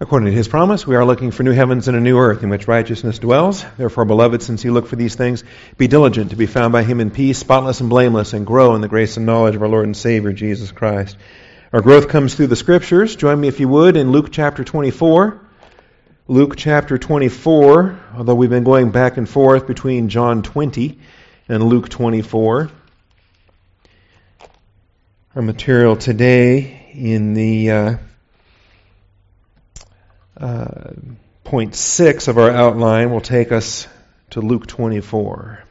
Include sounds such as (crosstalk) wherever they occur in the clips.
According to his promise, we are looking for new heavens and a new earth in which righteousness dwells. Therefore, beloved, since you look for these things, be diligent to be found by him in peace, spotless and blameless, and grow in the grace and knowledge of our Lord and Savior, Jesus Christ. Our growth comes through the Scriptures. Join me, if you would, in Luke chapter 24. Luke chapter 24, although we've been going back and forth between John 20 and Luke 24. Our material today in the uh, uh, point six of our outline will take us to Luke 24.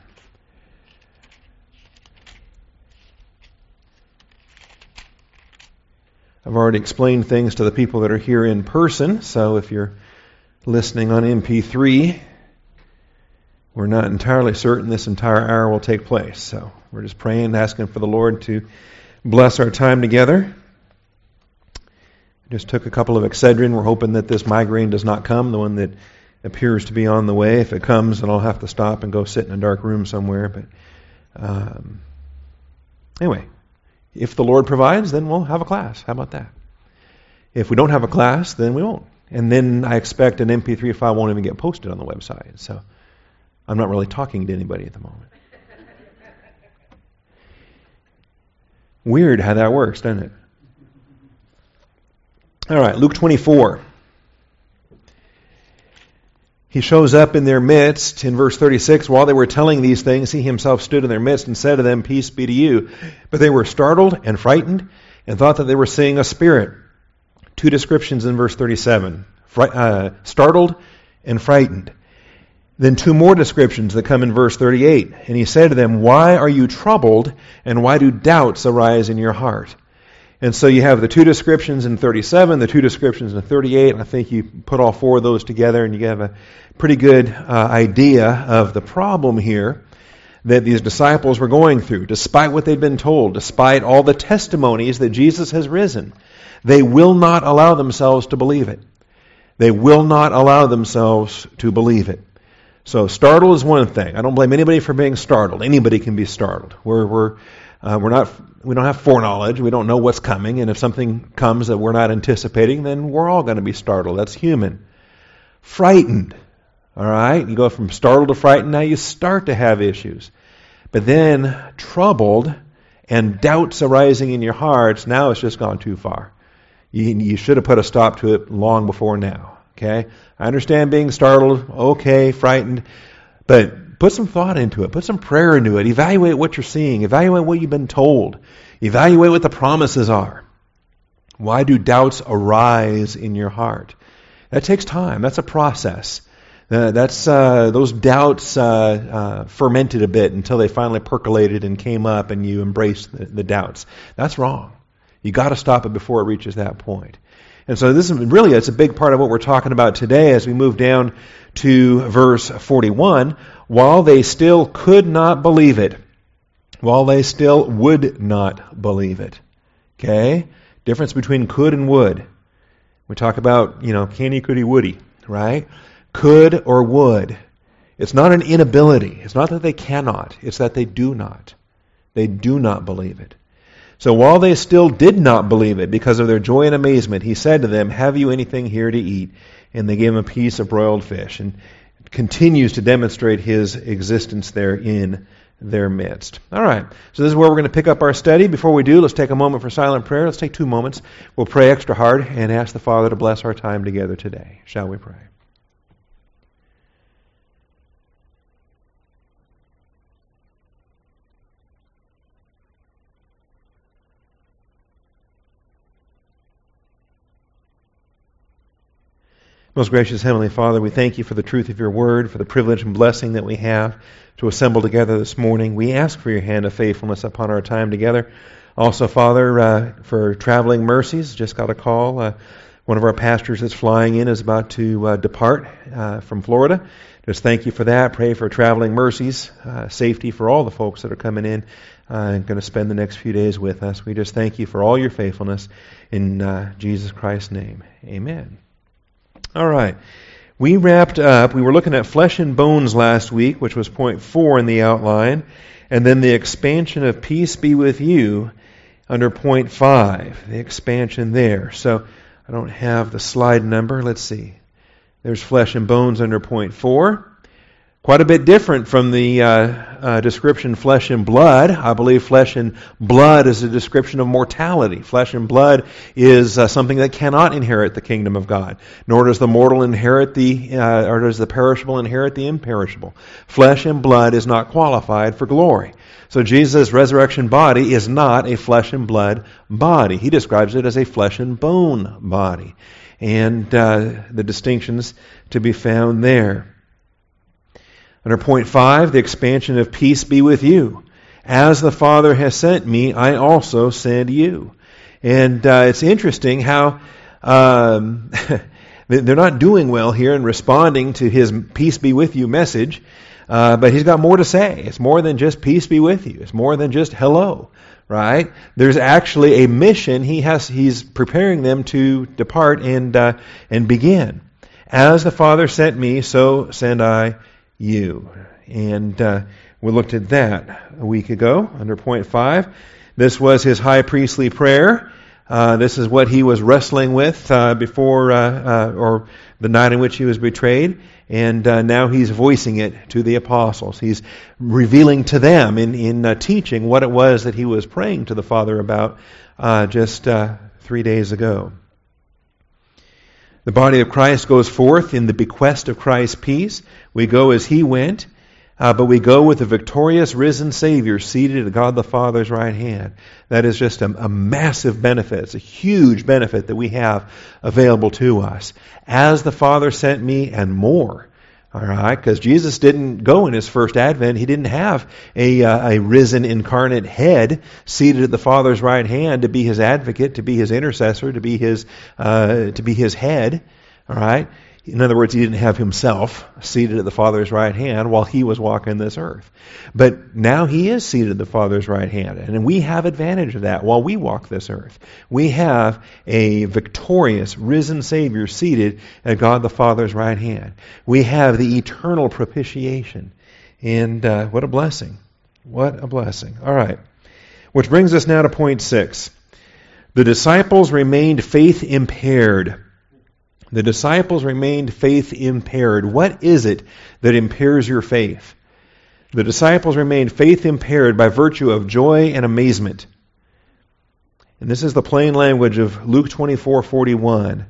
I've already explained things to the people that are here in person, so if you're listening on MP3, we're not entirely certain this entire hour will take place. So we're just praying, asking for the Lord to bless our time together. Just took a couple of Excedrin. We're hoping that this migraine does not come, the one that appears to be on the way. If it comes, then I'll have to stop and go sit in a dark room somewhere. But um, anyway, if the Lord provides, then we'll have a class. How about that? If we don't have a class, then we won't. And then I expect an MP3 file won't even get posted on the website. So I'm not really talking to anybody at the moment. Weird how that works, doesn't it? All right, Luke 24. He shows up in their midst in verse 36. While they were telling these things, he himself stood in their midst and said to them, Peace be to you. But they were startled and frightened and thought that they were seeing a spirit. Two descriptions in verse 37 uh, startled and frightened. Then two more descriptions that come in verse 38. And he said to them, Why are you troubled, and why do doubts arise in your heart? And so you have the two descriptions in 37, the two descriptions in 38. I think you put all four of those together and you have a pretty good uh, idea of the problem here that these disciples were going through, despite what they'd been told, despite all the testimonies that Jesus has risen. They will not allow themselves to believe it. They will not allow themselves to believe it. So startled is one thing. I don't blame anybody for being startled. Anybody can be startled. We're, we're uh, we're not, we don't have foreknowledge. We don't know what's coming. And if something comes that we're not anticipating, then we're all going to be startled. That's human. Frightened. All right? You go from startled to frightened. Now you start to have issues. But then troubled and doubts arising in your hearts, now it's just gone too far. You, you should have put a stop to it long before now. Okay? I understand being startled, okay, frightened, but put some thought into it. Put some prayer into it. Evaluate what you're seeing. Evaluate what you've been told. Evaluate what the promises are. Why do doubts arise in your heart? That takes time. That's a process. Uh, that's uh, those doubts uh, uh fermented a bit until they finally percolated and came up, and you embraced the, the doubts. That's wrong. You got to stop it before it reaches that point. And so this is really it's a big part of what we're talking about today as we move down to verse 41 while they still could not believe it, while they still would not believe it. Okay? Difference between could and would. We talk about, you know, canny, couldy, woody, right? Could or would. It's not an inability. It's not that they cannot. It's that they do not. They do not believe it. So while they still did not believe it because of their joy and amazement, he said to them, Have you anything here to eat? And they gave him a piece of broiled fish. And continues to demonstrate his existence there in their midst. All right, so this is where we're going to pick up our study. Before we do, let's take a moment for silent prayer. Let's take two moments. We'll pray extra hard and ask the Father to bless our time together today. Shall we pray? Most gracious Heavenly Father, we thank you for the truth of your word, for the privilege and blessing that we have to assemble together this morning. We ask for your hand of faithfulness upon our time together. Also, Father, uh, for traveling mercies, just got a call. Uh, one of our pastors that's flying in is about to uh, depart uh, from Florida. Just thank you for that. Pray for traveling mercies, uh, safety for all the folks that are coming in uh, and going to spend the next few days with us. We just thank you for all your faithfulness in Jesus Christ's name. Amen. All right. We wrapped up, we were looking at flesh and bones last week, which was point four in the outline, and then the expansion of peace be with you under point five, the expansion there. So I don't have the slide number. Let's see. There's flesh and bones under point four. Quite a bit different from the uh, uh, description flesh and blood. I believe flesh and blood is a description of mortality. Flesh and blood is uh, something that cannot inherit the kingdom of God, nor does the mortal inherit the, uh, or does the perishable inherit the imperishable. Flesh and blood is not qualified for glory. So Jesus' resurrection body is not a flesh and blood body. He describes it as a flesh and bone body. And uh, the distinctions to be found there. Under point five, the expansion of peace be with you. As the Father has sent me, I also send you. And uh, it's interesting how um, (laughs) they're not doing well here in responding to his peace be with you message. Uh, but he's got more to say. It's more than just peace be with you. It's more than just hello, right? There's actually a mission he has. He's preparing them to depart and uh, and begin. As the Father sent me, so send I you. And uh, we looked at that a week ago under point five. This was his high priestly prayer. Uh, this is what he was wrestling with uh, before, uh, uh or the night in which he was betrayed, and uh, now he's voicing it to the apostles. He's revealing to them in, in teaching what it was that he was praying to the Father about just three days ago. The body of Christ goes forth in the bequest of Christ's peace. We go as he went, uh, but we go with the victorious risen Savior seated at God the Father's right hand. That is just a, a massive benefit. It's a huge benefit that we have available to us. As the Father sent me and more. All right, because Jesus didn't go in his first advent. He didn't have a, uh, a risen incarnate head seated at the Father's right hand to be his advocate, to be his intercessor, to be his uh, to be his head. All right, in other words, he didn't have himself seated at the Father's right hand while he was walking this earth. But now he is seated at the Father's right hand. And we have advantage of that while we walk this earth. We have a victorious, risen Savior seated at God the Father's right hand. We have the eternal propitiation. And uh, what a blessing. What a blessing. All right. Which brings us now to point six. The disciples remained faith impaired the disciples remained faith impaired. What is it that impairs your faith? The disciples remained faith impaired by virtue of joy and amazement. And this is the plain language of Luke 24:41.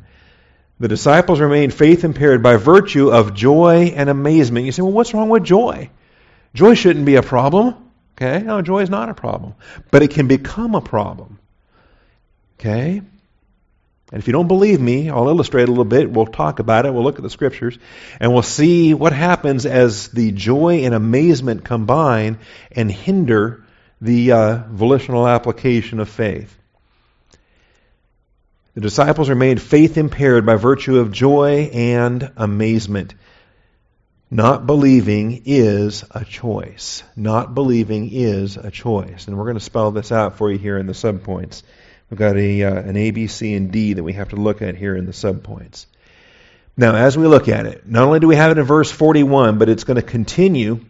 The disciples remained faith impaired by virtue of joy and amazement. You say, well, what's wrong with joy? Joy shouldn't be a problem. Okay? No, joy is not a problem. But it can become a problem. Okay? And if you don't believe me, I'll illustrate a little bit. We'll talk about it. We'll look at the scriptures. And we'll see what happens as the joy and amazement combine and hinder the uh, volitional application of faith. The disciples remained faith impaired by virtue of joy and amazement. Not believing is a choice. Not believing is a choice. And we're going to spell this out for you here in the subpoints. We've got a, uh, an A, B, C, and D that we have to look at here in the subpoints. Now, as we look at it, not only do we have it in verse 41, but it's going to continue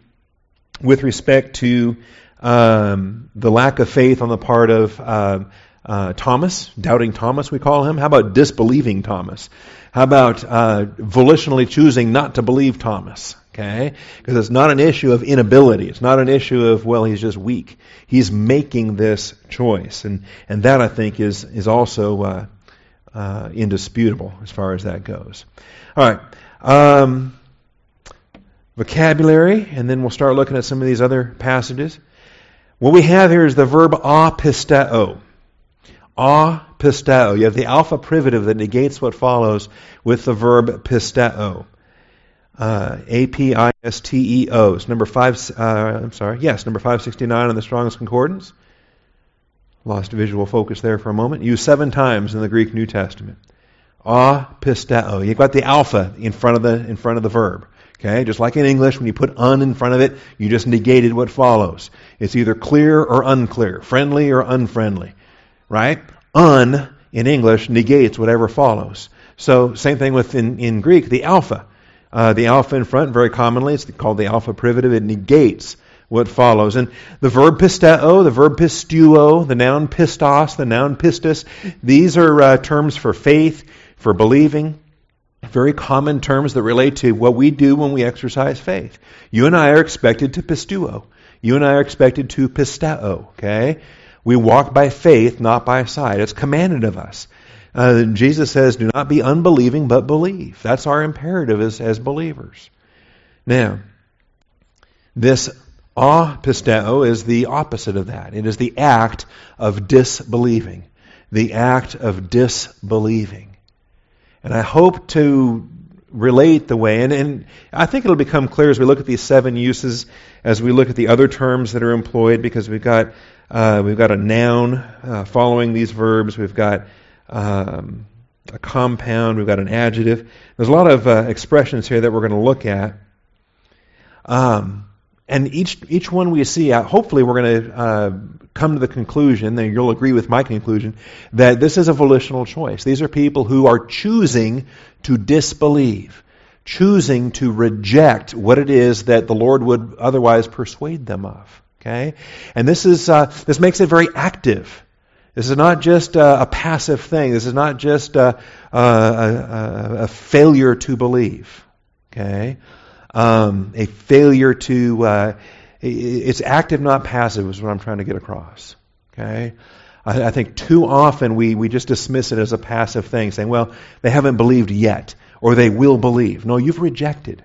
with respect to um, the lack of faith on the part of uh, uh, Thomas, doubting Thomas, we call him. How about disbelieving Thomas? How about uh, volitionally choosing not to believe Thomas? Okay? Because it's not an issue of inability. It's not an issue of, well, he's just weak. He's making this choice. And, and that, I think, is, is also uh, uh, indisputable as far as that goes. All right. Um, vocabulary, and then we'll start looking at some of these other passages. What we have here is the verb apisteo. Apisteo. You have the alpha privative that negates what follows with the verb pisteo. Uh, A-P-I-S-T-E-O. It's number five, uh, I'm sorry, yes, number 569 in the Strong's Concordance. Lost visual focus there for a moment. Used seven times in the Greek New Testament. A pisteo. You've got the alpha in front of the, in front of the verb. Okay, just like in English, when you put un in front of it, you just negated what follows. It's either clear or unclear, friendly or unfriendly, right? Un in English negates whatever follows. So same thing with in, in Greek, the alpha. Uh, the alpha in front, very commonly, it's called the alpha privative. It negates what follows. And the verb pisteo, the verb pistuo, the noun pistos, the noun pistis, these are uh, terms for faith, for believing. Very common terms that relate to what we do when we exercise faith. You and I are expected to pistuo. You and I are expected to pisteo, okay? We walk by faith, not by sight. It's commanded of us. Uh, Jesus says, do not be unbelieving, but believe. That's our imperative as, as believers. Now, this apisteo is the opposite of that. It is the act of disbelieving. The act of disbelieving. And I hope to relate the way, and, and I think it'll become clear as we look at these seven uses, as we look at the other terms that are employed, because we've got uh, we've got a noun uh, following these verbs, we've got um, a compound, we've got an adjective. There's a lot of uh, expressions here that we're going to look at. Um, and each each one we see, uh, hopefully, we're going to uh, come to the conclusion, and you'll agree with my conclusion, that this is a volitional choice. These are people who are choosing to disbelieve, choosing to reject what it is that the Lord would otherwise persuade them of. Okay, and this is uh, this makes it very active. This is not just a, a passive thing. This is not just a, a, a failure to believe. Okay, um, a failure to, uh, it's active, not passive, is what I'm trying to get across. Okay? I, I think too often we, we just dismiss it as a passive thing, saying, well, they haven't believed yet, or they will believe. No, you've rejected.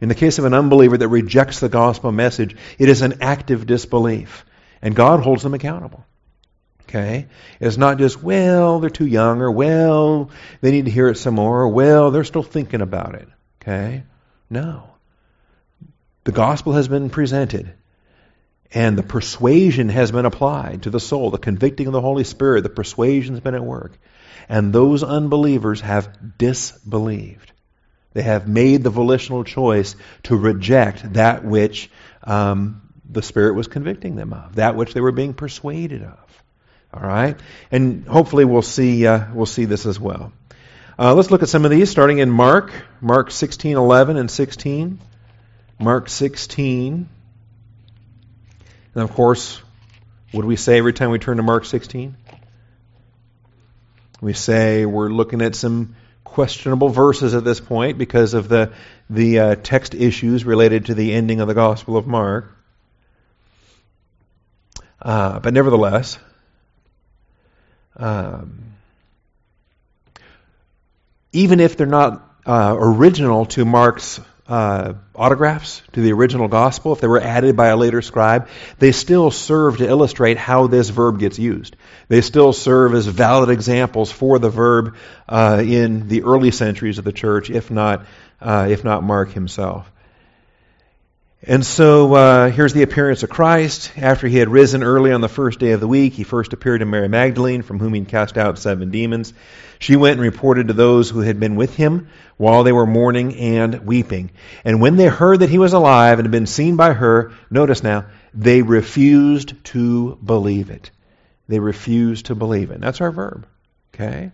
In the case of an unbeliever that rejects the gospel message, it is an active disbelief. And God holds them accountable. Okay? It's not just, well, they're too young, or well, they need to hear it some more, or well, they're still thinking about it. Okay? No. The gospel has been presented, and the persuasion has been applied to the soul, the convicting of the Holy Spirit, the persuasion has been at work. And those unbelievers have disbelieved. They have made the volitional choice to reject that which um, the Spirit was convicting them of, that which they were being persuaded of. All right, and hopefully we'll see uh, we'll see this as well. Uh, let's look at some of these, starting in Mark, Mark sixteen eleven and 16. Mark 16. And of course, what do we say every time we turn to Mark 16? We say we're looking at some questionable verses at this point because of the the uh, text issues related to the ending of the Gospel of Mark. Uh, but nevertheless, um, even if they're not uh, original to Mark's uh, autographs to the original gospel, if they were added by a later scribe, they still serve to illustrate how this verb gets used. They still serve as valid examples for the verb uh, in the early centuries of the church, if not, uh, if not Mark himself. And so uh, here's the appearance of Christ. After he had risen early on the first day of the week, he first appeared to Mary Magdalene, from whom he cast out seven demons. She went and reported to those who had been with him while they were mourning and weeping. And when they heard that he was alive and had been seen by her, notice now, they refused to believe it. They refused to believe it. That's our verb. Okay?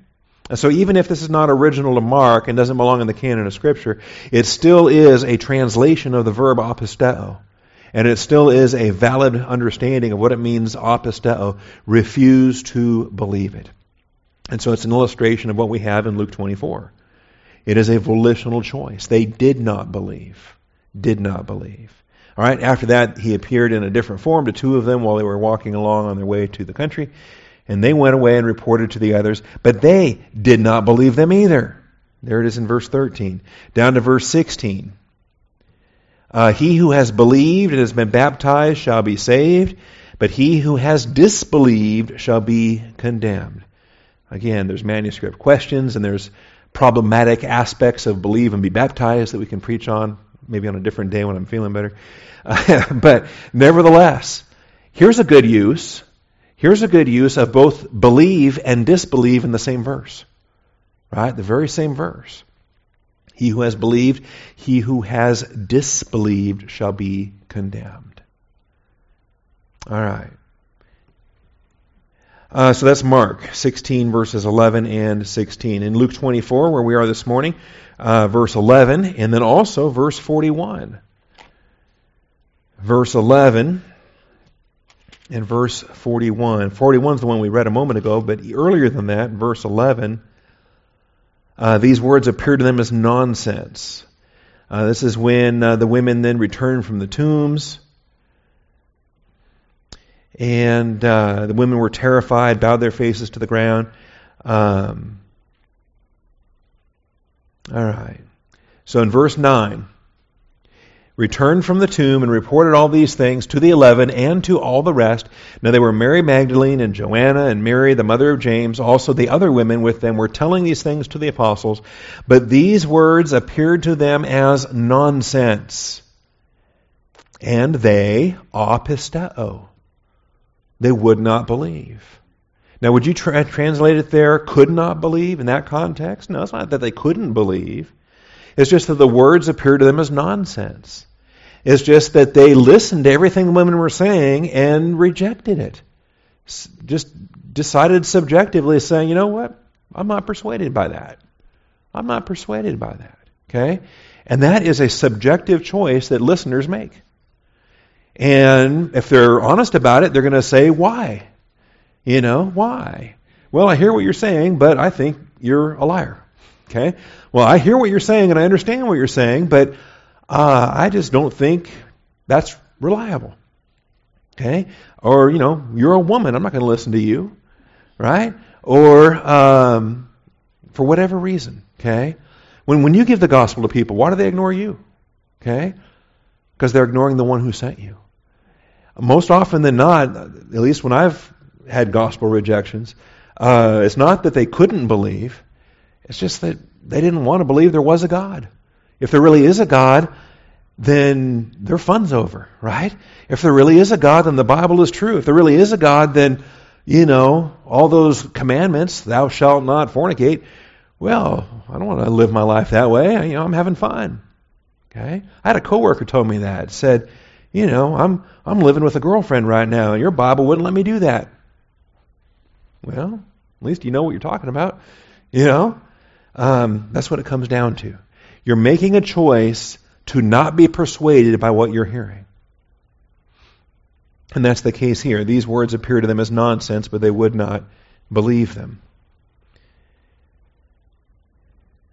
And so even if this is not original to Mark and doesn't belong in the canon of Scripture, it still is a translation of the verb apisteo. And it still is a valid understanding of what it means apisteo, refuse to believe it. And so it's an illustration of what we have in Luke 24. It is a volitional choice. They did not believe. Did not believe. All right, after that, he appeared in a different form to two of them while they were walking along on their way to the country. And they went away and reported to the others, but they did not believe them either. There it is in verse 13. Down to verse 16. Uh, he who has believed and has been baptized shall be saved, but he who has disbelieved shall be condemned. Again, there's manuscript questions and there's problematic aspects of believe and be baptized that we can preach on, maybe on a different day when I'm feeling better. Uh, (laughs) but nevertheless, here's a good use Here's a good use of both believe and disbelieve in the same verse. Right? The very same verse. He who has believed, he who has disbelieved shall be condemned. All right. Uh, so that's Mark 16, verses 11 and 16. In Luke 24, where we are this morning, uh, verse 11, and then also verse 41. verse 11 and verse 41. 41 is the one we read a moment ago, but earlier than that, verse 11, uh, these words appear to them as nonsense. Uh, this is when uh, the women then return from the tombs. And uh, the women were terrified, bowed their faces to the ground. Um, all right. So in verse 9, returned from the tomb and reported all these things to the eleven and to all the rest. Now they were Mary Magdalene and Joanna and Mary, the mother of James. Also the other women with them were telling these things to the apostles. But these words appeared to them as nonsense. And they, apisteo, they would not believe. Now, would you tra- translate it there, could not believe in that context? No, it's not that they couldn't believe. It's just that the words appear to them as nonsense. It's just that they listened to everything the women were saying and rejected it. Just decided subjectively, saying, you know what? I'm not persuaded by that. I'm not persuaded by that. Okay? And that is a subjective choice that listeners make. And if they're honest about it, they're going to say, why? You know, why? Well, I hear what you're saying, but I think you're a liar. Okay? Well, I hear what you're saying and I understand what you're saying, but uh, I just don't think that's reliable. Okay? Or, you know, you're a woman. I'm not going to listen to you. Right? Or um, for whatever reason. Okay? When, when you give the gospel to people, why do they ignore you? Okay? Because they're ignoring the one who sent you. Most often than not, at least when I've had gospel rejections, uh, it's not that they couldn't believe, it's just that they didn't want to believe there was a God. If there really is a God, then their fun's over, right? If there really is a God, then the Bible is true. If there really is a God, then, you know, all those commandments, thou shalt not fornicate, well, I don't want to live my life that way. You know, I'm having fun. Okay? I had a coworker told me that. Said, you know, I'm I'm living with a girlfriend right now, and your Bible wouldn't let me do that. Well, at least you know what you're talking about. You know? Um, that's what it comes down to. You're making a choice to not be persuaded by what you're hearing. And that's the case here. These words appear to them as nonsense, but they would not believe them.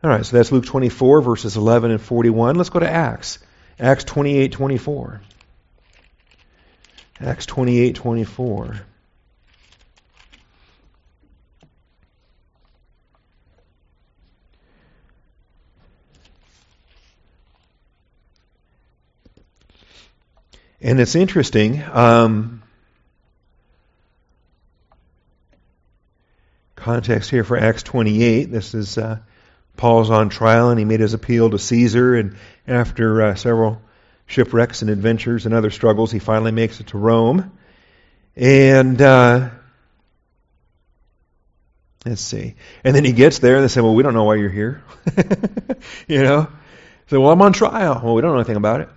All right, so that's Luke 24, verses 11 and 41. Let's go to Acts. Acts 28, 24. Acts 28, 24. And it's interesting. Um, context here for Acts 28. This is uh, Paul's on trial and he made his appeal to Caesar. And after uh, several shipwrecks and adventures and other struggles, he finally makes it to Rome. And uh, let's see. And then he gets there and they say, Well, we don't know why you're here. (laughs) you know? So, well, I'm on trial. Well, we don't know anything about it.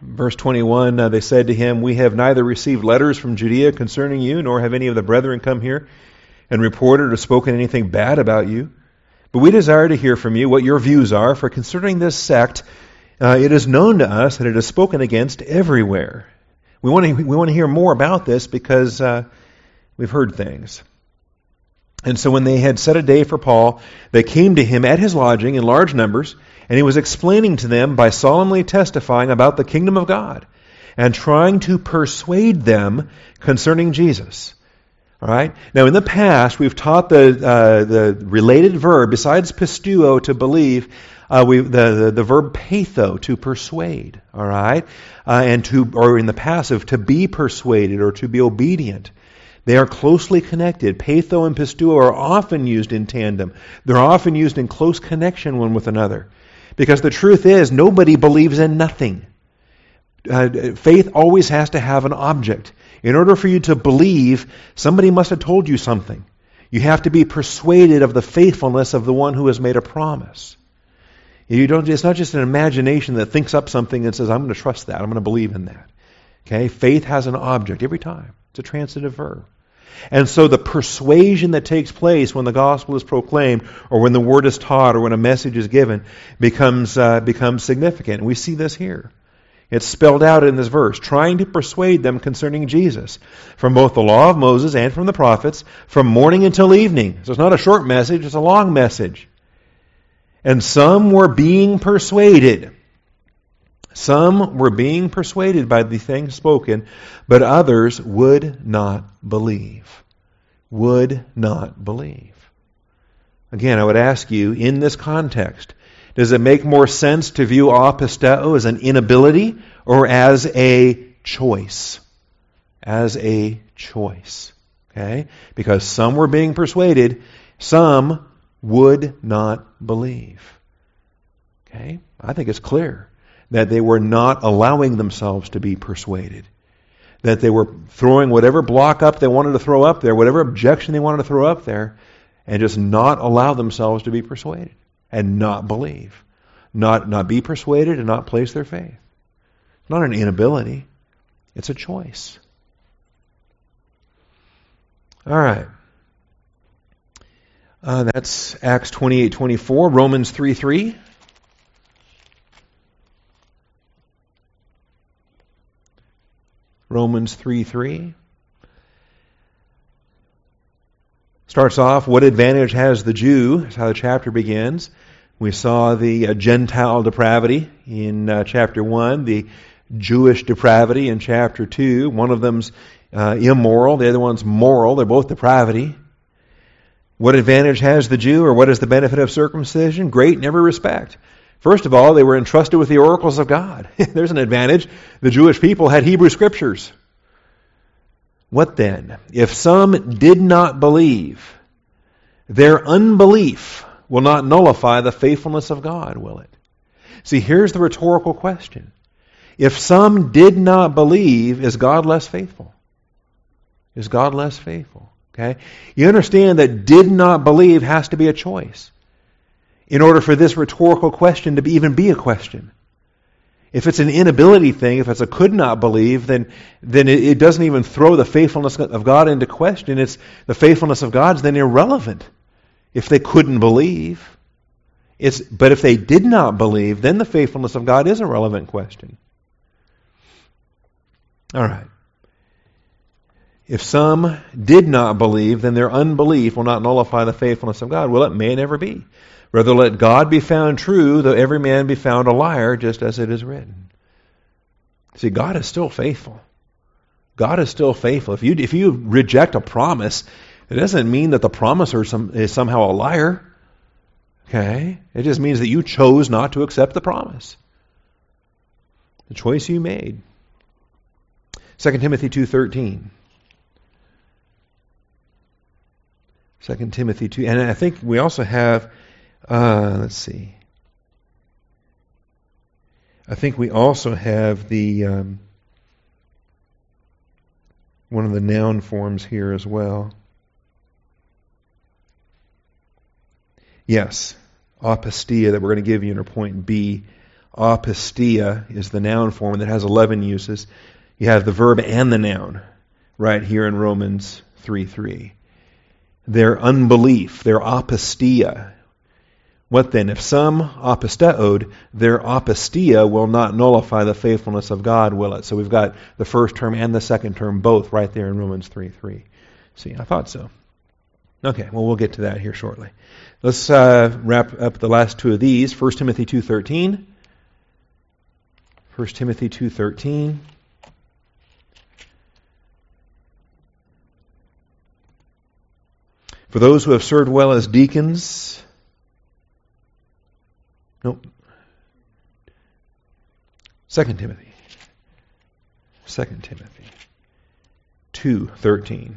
Verse 21, uh, they said to him, We have neither received letters from Judea concerning you, nor have any of the brethren come here and reported or spoken anything bad about you. But we desire to hear from you what your views are, for concerning this sect, uh, it is known to us that it is spoken against everywhere. We want to, we want to hear more about this because uh, we've heard things. And so when they had set a day for Paul, they came to him at his lodging in large numbers and he was explaining to them by solemnly testifying about the kingdom of God and trying to persuade them concerning Jesus. All right. Now, in the past, we've taught the uh, the related verb besides pisteuo to believe. Uh, we, the, the, the verb peitho to persuade. All right, uh, and to or in the passive to be persuaded or to be obedient. They are closely connected. Peitho and pisteuo are often used in tandem. They're often used in close connection one with another. Because the truth is, nobody believes in nothing. Uh, faith always has to have an object. In order for you to believe, somebody must have told you something. You have to be persuaded of the faithfulness of the one who has made a promise. You don't, it's not just an imagination that thinks up something and says, I'm going to trust that, I'm going to believe in that. Okay? Faith has an object every time. It's a transitive verb. And so the persuasion that takes place when the gospel is proclaimed or when the word is taught or when a message is given becomes, uh, becomes significant. We see this here. It's spelled out in this verse, trying to persuade them concerning Jesus from both the law of Moses and from the prophets, from morning until evening. So it's not a short message, it's a long message. And some were being persuaded. Some were being persuaded by the things spoken, but others would not believe. Would not believe. Again, I would ask you, in this context, does it make more sense to view apisteo as an inability or as a choice? As a choice. Okay? Because some were being persuaded, some would not believe. Okay? I think it's clear that they were not allowing themselves to be persuaded. That they were throwing whatever block up they wanted to throw up there, whatever objection they wanted to throw up there, and just not allow themselves to be persuaded and not believe. Not, not be persuaded and not place their faith. It's not an inability, it's a choice. All right. Uh, that's Acts 28 24. Romans 3 3. Romans 3 3. Starts off, what advantage has the Jew? That's how the chapter begins. We saw the uh, Gentile depravity in uh, chapter 1, the Jewish depravity in chapter 2. One of them's uh, immoral, the other one's moral. They're both depravity. What advantage has the Jew, or what is the benefit of circumcision? Great in every respect. First of all, they were entrusted with the oracles of God. (laughs) There's an advantage. The Jewish people had Hebrew scriptures. What then? If some did not believe, their unbelief will not nullify the faithfulness of God, will it? See, here's the rhetorical question. If some did not believe, is God less faithful? Is God less faithful? Okay? You understand that did not believe has to be a choice in order for this rhetorical question to be, even be a question. If it's an inability thing, if it's a could not believe, then, then it, it doesn't even throw the faithfulness of God into question. It's the faithfulness of God's then irrelevant if they couldn't believe. It's, but if they did not believe, then the faithfulness of God is a relevant question. All right. If some did not believe, then their unbelief will not nullify the faithfulness of God. Well, it may never be. Rather, let God be found true, though every man be found a liar, just as it is written. See, God is still faithful. God is still faithful. If you, if you reject a promise, it doesn't mean that the promiser some, is somehow a liar. Okay? It just means that you chose not to accept the promise. The choice you made. 2 Timothy 2.13. 2 Timothy 2. And I think we also have uh, let's see. I think we also have the um, one of the noun forms here as well. Yes, apistia that we're going to give you under point B. Apistia is the noun form that has 11 uses. You have the verb and the noun right here in Romans 3 3. Their unbelief, their apistia, what then? If some aposteod, their apistia will not nullify the faithfulness of God, will it? So we've got the first term and the second term both right there in Romans 3 3. See, I thought so. Okay, well, we'll get to that here shortly. Let's uh, wrap up the last two of these. 1 Timothy 2.13. 1 Timothy 2.13. For those who have served well as deacons Nope. Second Timothy. Second Timothy. 2.13.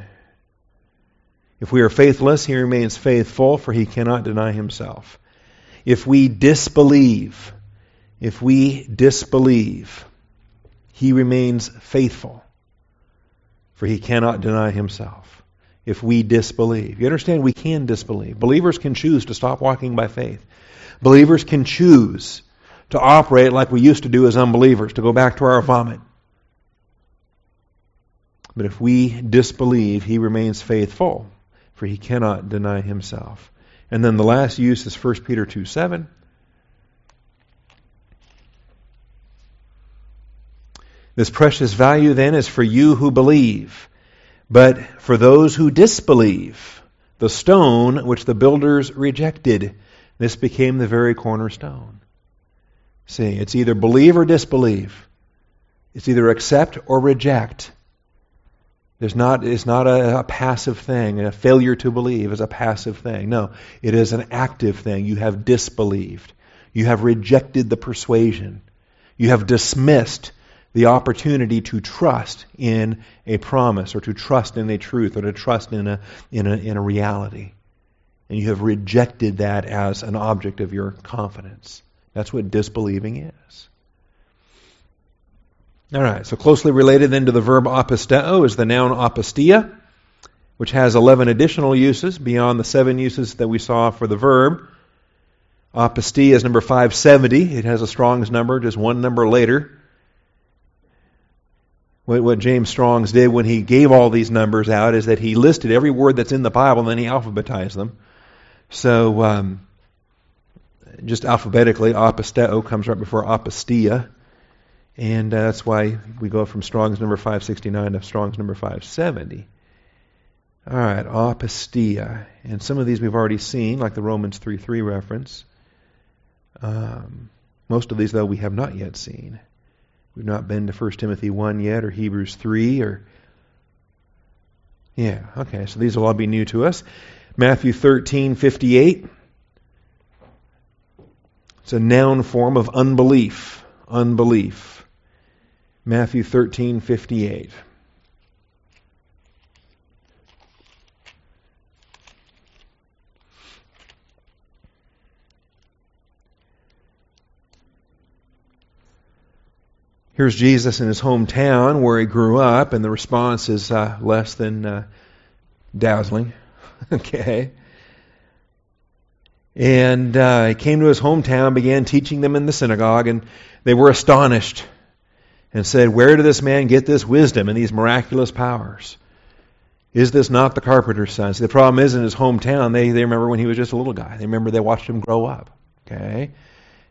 If we are faithless, he remains faithful, for he cannot deny himself. If we disbelieve, if we disbelieve, he remains faithful, for he cannot deny himself. If we disbelieve. You understand, we can disbelieve. Believers can choose to stop walking by faith. Believers can choose to operate like we used to do as unbelievers, to go back to our vomit. But if we disbelieve, he remains faithful, for he cannot deny himself. And then the last use is 1 Peter 2 7. This precious value then is for you who believe. But for those who disbelieve, the stone which the builders rejected, this became the very cornerstone. See, it's either believe or disbelieve. It's either accept or reject. There's not, it's not a, a, passive thing. A failure to believe is a passive thing. No, it is an active thing. You have disbelieved. You have rejected the persuasion. You have dismissed the opportunity to trust in a promise or to trust in a truth or to trust in a, in a, in a reality. And you have rejected that as an object of your confidence. That's what disbelieving is. All right, so closely related then to the verb apisteo is the noun apistia, which has 11 additional uses beyond the seven uses that we saw for the verb. Apistia is number 570. It has a Strong's number, just one number later. What, what James Strong's did when he gave all these numbers out is that he listed every word that's in the Bible and then he alphabetized them. So, um, just alphabetically, apisteo comes right before apistia. And uh, that's why we go from Strong's number 569 to Strong's number 570. All right, apistia. And some of these we've already seen, like the Romans 3 3 reference. Um, most of these, though, we have not yet seen. We've not been to 1 Timothy 1 yet, or Hebrews 3, or. Yeah, okay, so these will all be new to us. Matthew 13 58. It's a noun form of unbelief. Unbelief. Matthew 13:58. Here's Jesus in his hometown where he grew up, and the response is uh, less than uh, dazzling. (laughs) okay. And uh, he came to his hometown, began teaching them in the synagogue, and they were astonished and said, Where did this man get this wisdom and these miraculous powers? Is this not the carpenter's son? See, the problem is in his hometown, they, they remember when he was just a little guy. They remember they watched him grow up. Okay?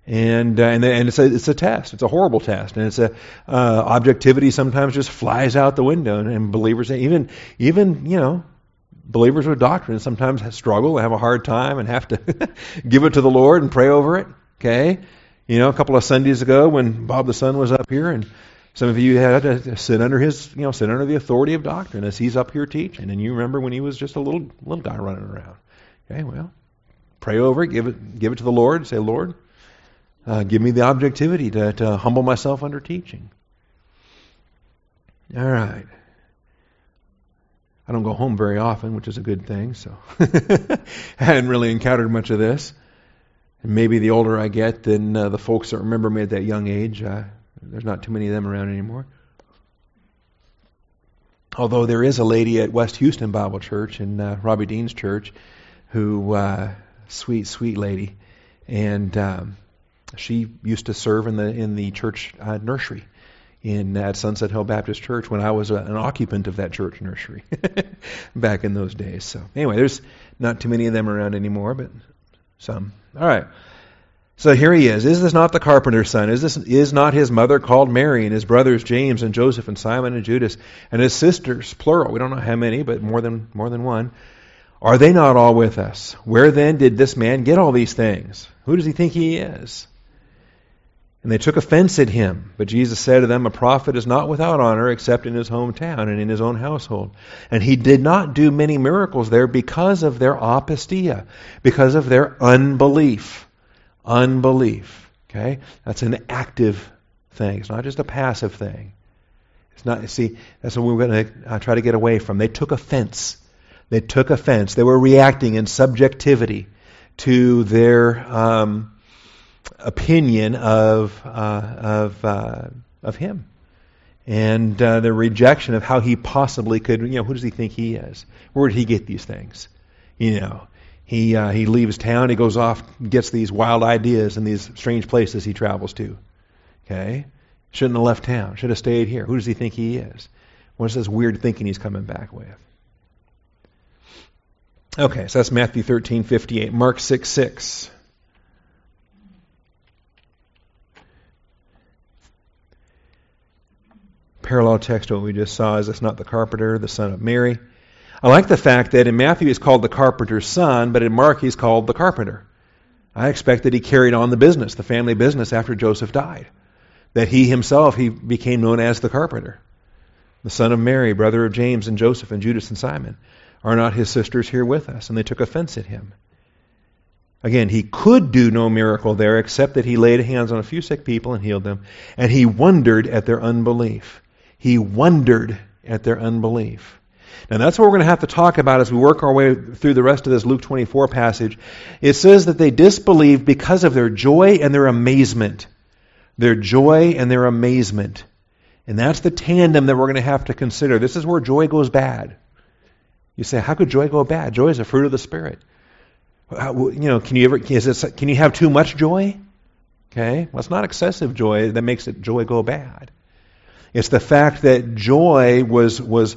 And, uh, and, and it's, a, it's a test. It's a horrible test. And it's a, uh, objectivity sometimes just flies out the window. And, and believers, even, even, you know, believers with doctrine sometimes struggle, and have a hard time, and have to (laughs) give it to the Lord and pray over it. Okay? You know, a couple of Sundays ago when Bob the Son was up here and some of you had to sit under his, you know, sit under the authority of doctrine as he's up here teaching. And you remember when he was just a little little guy running around. Okay, well, pray over it, give it, give it to the Lord. and Say, Lord, uh, give me the objectivity to, to humble myself under teaching. All right. I don't go home very often, which is a good thing. So (laughs) I hadn't really encountered much of this. And maybe the older I get, then uh, the folks that remember me at that young age, uh, there's not too many of them around anymore. Although there is a lady at West Houston Bible Church and uh, Robbie Dean's church, who uh, sweet sweet lady, and um, she used to serve in the in the church uh, nursery in at Sunset Hill Baptist Church when I was a, an occupant of that church nursery (laughs) back in those days. So anyway, there's not too many of them around anymore, but some. All right. So here he is. Is this not the carpenter's son? Is this is not his mother called Mary and his brothers James and Joseph and Simon and Judas and his sisters plural? We don't know how many, but more than more than one. Are they not all with us? Where then did this man get all these things? Who does he think he is? And they took offense at him. But Jesus said to them, A prophet is not without honor except in his hometown and in his own household. And he did not do many miracles there because of their apistia, because of their unbelief. Unbelief. Okay? That's an active thing. It's not just a passive thing. It's not, see, that's what we're going to uh, try to get away from. They took offense. They took offense. They were reacting in subjectivity to their um, opinion of, uh, of, uh, of him. And uh, the rejection of how he possibly could, you know, who does he think he is? Where did he get these things? You know, he, uh, he leaves town, he goes off, gets these wild ideas in these strange places he travels to. Okay? Shouldn't have left town. Should have stayed here. Who does he think he is? What's this weird thinking he's coming back with? Okay, so that's Matthew 13, 58. Mark 6, 6. Parallel text to what we just saw is it's not the carpenter, the son of Mary. I like the fact that in Matthew he's called the carpenter's son, but in Mark he's called the carpenter. I expect that he carried on the business, the family business, after Joseph died. That he himself he became known as the carpenter. The son of Mary, brother of James and Joseph and Judas and Simon. Are not his sisters here with us? And they took offense at him. Again, he could do no miracle there except that he laid hands on a few sick people and healed them. And he wondered at their unbelief. He wondered at their unbelief. Now that's what we're going to have to talk about as we work our way through the rest of this Luke 24 passage. It says that they disbelieved because of their joy and their amazement. Their joy and their amazement. And that's the tandem that we're going to have to consider. This is where joy goes bad. You say, how could joy go bad? Joy is a fruit of the Spirit. You know, can you ever can you have too much joy? Okay, well, it's not excessive joy that makes it joy go bad. It's the fact that joy was was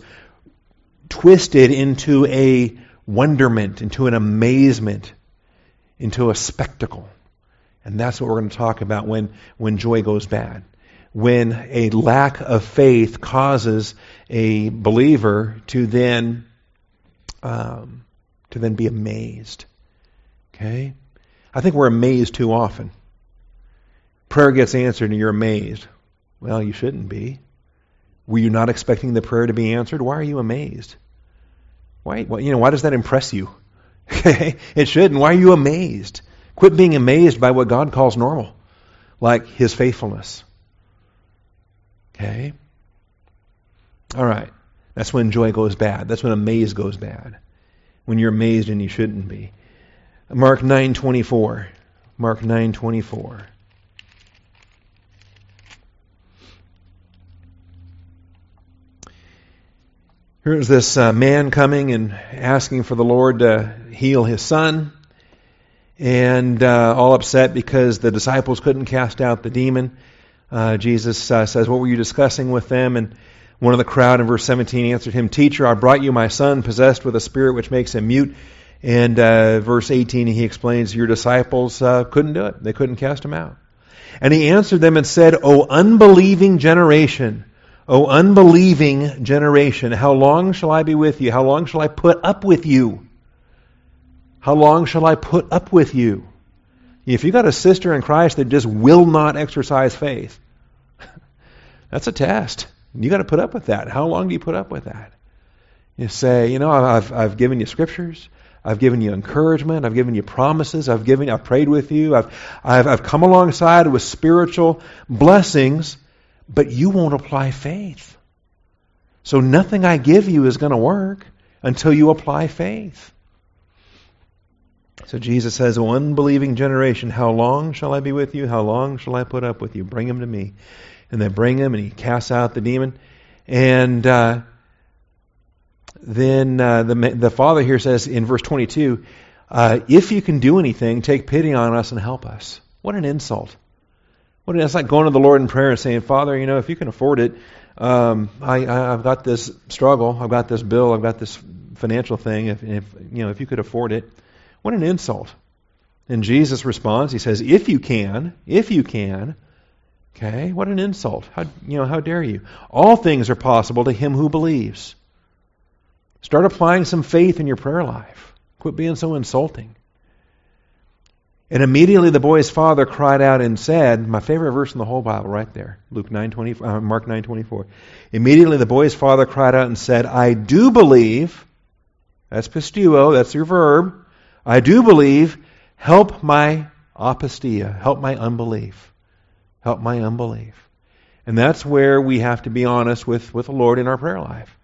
twisted into a wonderment, into an amazement, into a spectacle. And that's what we're going to talk about when, when joy goes bad. When a lack of faith causes a believer to then um, to then be amazed. Okay? I think we're amazed too often. Prayer gets answered and you're amazed. Well, you shouldn't be. Were you not expecting the prayer to be answered? Why are you amazed? Why, you know, why does that impress you? (laughs) It shouldn't. Why are you amazed? Quit being amazed by what God calls normal, like His faithfulness. Okay? All right. That's when joy goes bad. That's when amaze goes bad. When you're amazed and you shouldn't be. Mark 9:24. Mark 9:24. Here's this uh, man coming and asking for the Lord to heal his son, and uh, all upset because the disciples couldn't cast out the demon. Uh, Jesus uh, says, What were you discussing with them? And one of the crowd in verse 17 answered him, Teacher, I brought you my son, possessed with a spirit which makes him mute. And uh, verse 18, he explains, Your disciples uh, couldn't do it. They couldn't cast him out. And he answered them and said, O unbelieving generation, O unbelieving generation, how long shall I be with you? How long shall I put up with you? How long shall I put up with you? If you've got a sister in Christ that just will not exercise faith, (laughs) that's a test. You got to put up with that. How long do you put up with that? You say, you know, I've, I've given you scriptures. I've given you encouragement. I've given you promises. I've given, I've prayed with you. I've, I've, I've come alongside with spiritual blessings, but you won't apply faith. So nothing I give you is going to work until you apply faith. So Jesus says, unbelieving generation, how long shall I be with you? How long shall I put up with you? Bring him to me and they bring him and he casts out the demon. And uh, then uh, the, the father here says in verse 22, uh, if you can do anything, take pity on us and help us. What an insult. What like going to the Lord in prayer and saying, Father, you know, if you can afford it, um, I, have got this struggle, I've got this bill, I've got this financial thing. If, if you know, if you could afford it, what an insult. And Jesus responds. He says, "If you can, if you can, Okay, what an insult. How, you know, how dare you? All things are possible to him who believes. Start applying some faith in your prayer life. Quit being so insulting. And immediately the boy's father cried out and said, my favorite verse in the whole Bible right there, Luke 9:20 uh, Mark 9:24. Immediately the boy's father cried out and said, "I do believe." That's pisteuo, that's your verb. I do believe, help my apistia, help my unbelief. Help my unbelief. And that's where we have to be honest with, with the Lord in our prayer life.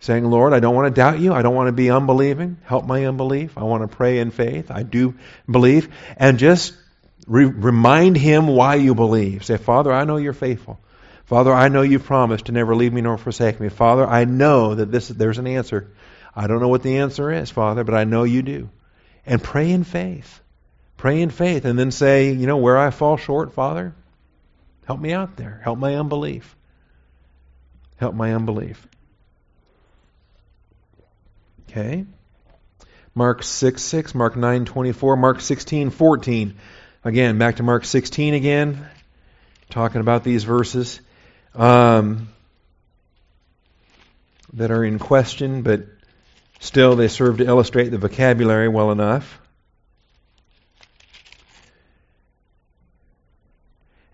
Saying, Lord, I don't want to doubt you. I don't want to be unbelieving. Help my unbelief. I want to pray in faith. I do believe. And just re- remind Him why you believe. Say, Father, I know you're faithful. Father, I know you promised to never leave me nor forsake me. Father, I know that this there's an answer. I don't know what the answer is, Father, but I know you do. And pray in faith. Pray in faith. And then say, you know, where I fall short, Father, Help me out there. Help my unbelief. Help my unbelief. Okay. Mark 6 6, Mark 9 24, Mark 16 14. Again, back to Mark 16 again, talking about these verses. Um, that are in question, but still they serve to illustrate the vocabulary well enough.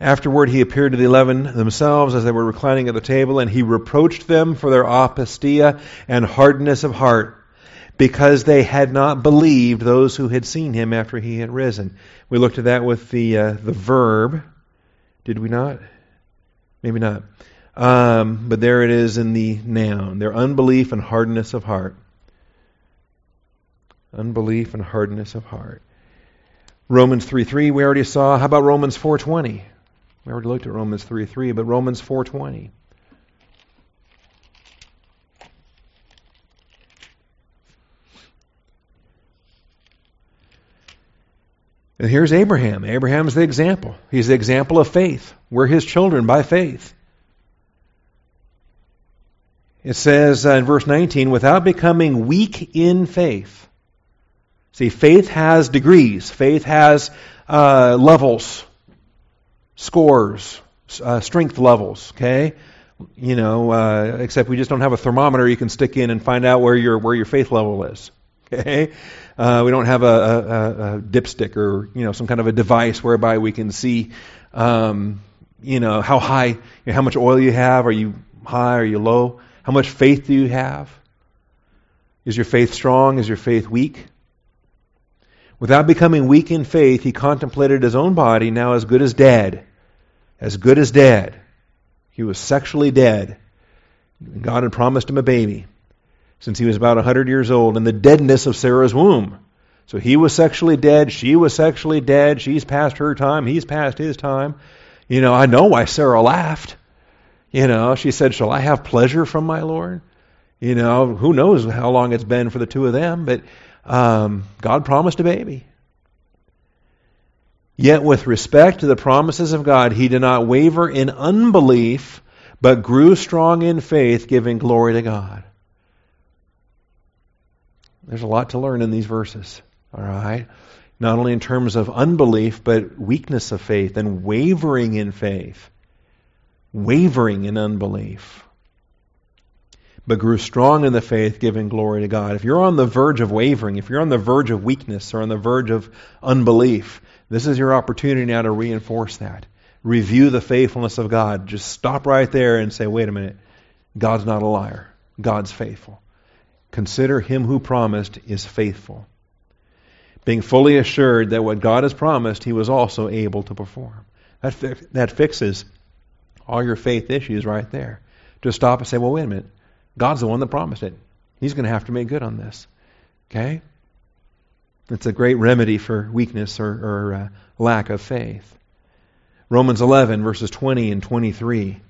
Afterward, he appeared to the eleven themselves as they were reclining at the table, and he reproached them for their apistia and hardness of heart, because they had not believed those who had seen him after he had risen. We looked at that with the uh, the verb, did we not? Maybe not. Um, but there it is in the noun their unbelief and hardness of heart. Unbelief and hardness of heart. Romans 3 3, we already saw. How about Romans 4.20? We already looked at Romans 3 3, but Romans 4.20. And here's Abraham. Abraham's the example. He's the example of faith. We're his children by faith. It says uh, in verse 19, without becoming weak in faith. See, faith has degrees, faith has uh, levels, scores, uh, strength levels, okay? You know, uh, except we just don't have a thermometer you can stick in and find out where your, where your faith level is, okay? Uh, we don't have a, a, a, dipstick or, you know, some kind of a device whereby we can see, um, you know, how high, you know, how much oil you have. Are you high? Are you low? How much faith do you have? Is your faith strong? Is your faith weak? Without becoming weak in faith, he contemplated his own body now as good as dead. As good as dead. He was sexually dead. God had promised him a baby since he was about 100 years old in the deadness of Sarah's womb. So he was sexually dead. She was sexually dead. She's past her time. He's past his time. You know, I know why Sarah laughed. You know, she said, Shall I have pleasure from my Lord? You know, who knows how long it's been for the two of them, but um, God promised a baby. Yet, with respect to the promises of God, he did not waver in unbelief, but grew strong in faith, giving glory to God. There's a lot to learn in these verses, all right? Not only in terms of unbelief, but weakness of faith and wavering in faith wavering in unbelief, but grew strong in the faith, giving glory to God. If you're on the verge of wavering, if you're on the verge of weakness or on the verge of unbelief, this is your opportunity now to reinforce that. Review the faithfulness of God. Just stop right there and say, wait a minute, God's not a liar. God's faithful. Consider him who promised is faithful. Being fully assured that what God has promised, he was also able to perform. That, fi- that fixes all your faith issues right there. Just stop and say, well, wait a minute. God's the one that promised it. He's going to have to make good on this. Okay? It's a great remedy for weakness or, or uh, lack of faith. Romans 11, verses 20 and 23.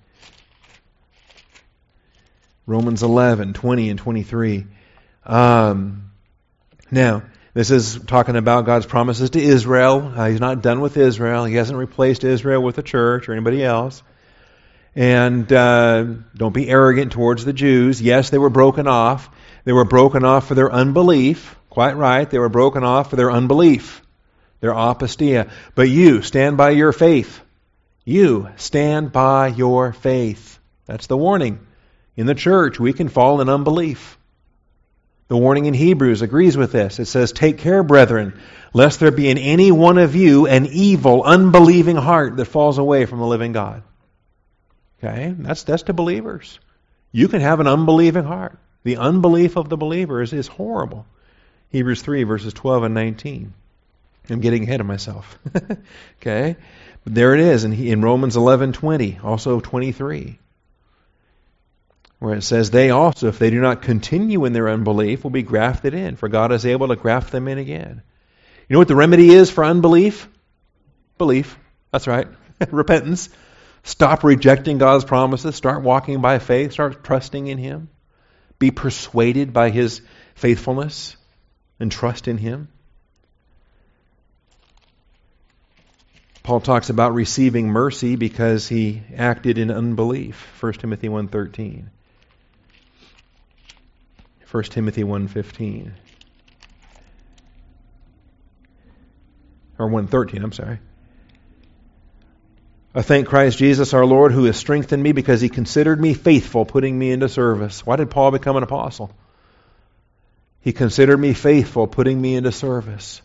Romans 11, 20 and 23. Um, now, this is talking about God's promises to Israel. Uh, he's not done with Israel. He hasn't replaced Israel with the church or anybody else. And uh, don't be arrogant towards the Jews. Yes, they were broken off. They were broken off for their unbelief. Quite right. They were broken off for their unbelief, their apistia. But you, stand by your faith. You, stand by your faith. That's the warning. In the church, we can fall in unbelief. The warning in Hebrews agrees with this. It says, Take care, brethren, lest there be in any one of you an evil, unbelieving heart that falls away from the living God. Okay? That's, that's to believers. You can have an unbelieving heart. The unbelief of the believers is horrible. Hebrews 3, verses 12 and 19. I'm getting ahead of myself. (laughs) okay? But there it is in, in Romans 11, 20, also 23, where it says, They also, if they do not continue in their unbelief, will be grafted in, for God is able to graft them in again. You know what the remedy is for unbelief? Belief. That's right. (laughs) Repentance. Stop rejecting God's promises. Start walking by faith. Start trusting in Him. Be persuaded by His faithfulness and trust in Him. Paul talks about receiving mercy because he acted in unbelief. 1 Timothy 1.13. 1 Timothy 1.15. Or 1.13, I'm sorry. I thank Christ Jesus our Lord who has strengthened me because he considered me faithful, putting me into service. Why did Paul become an apostle? He considered me faithful, putting me into service.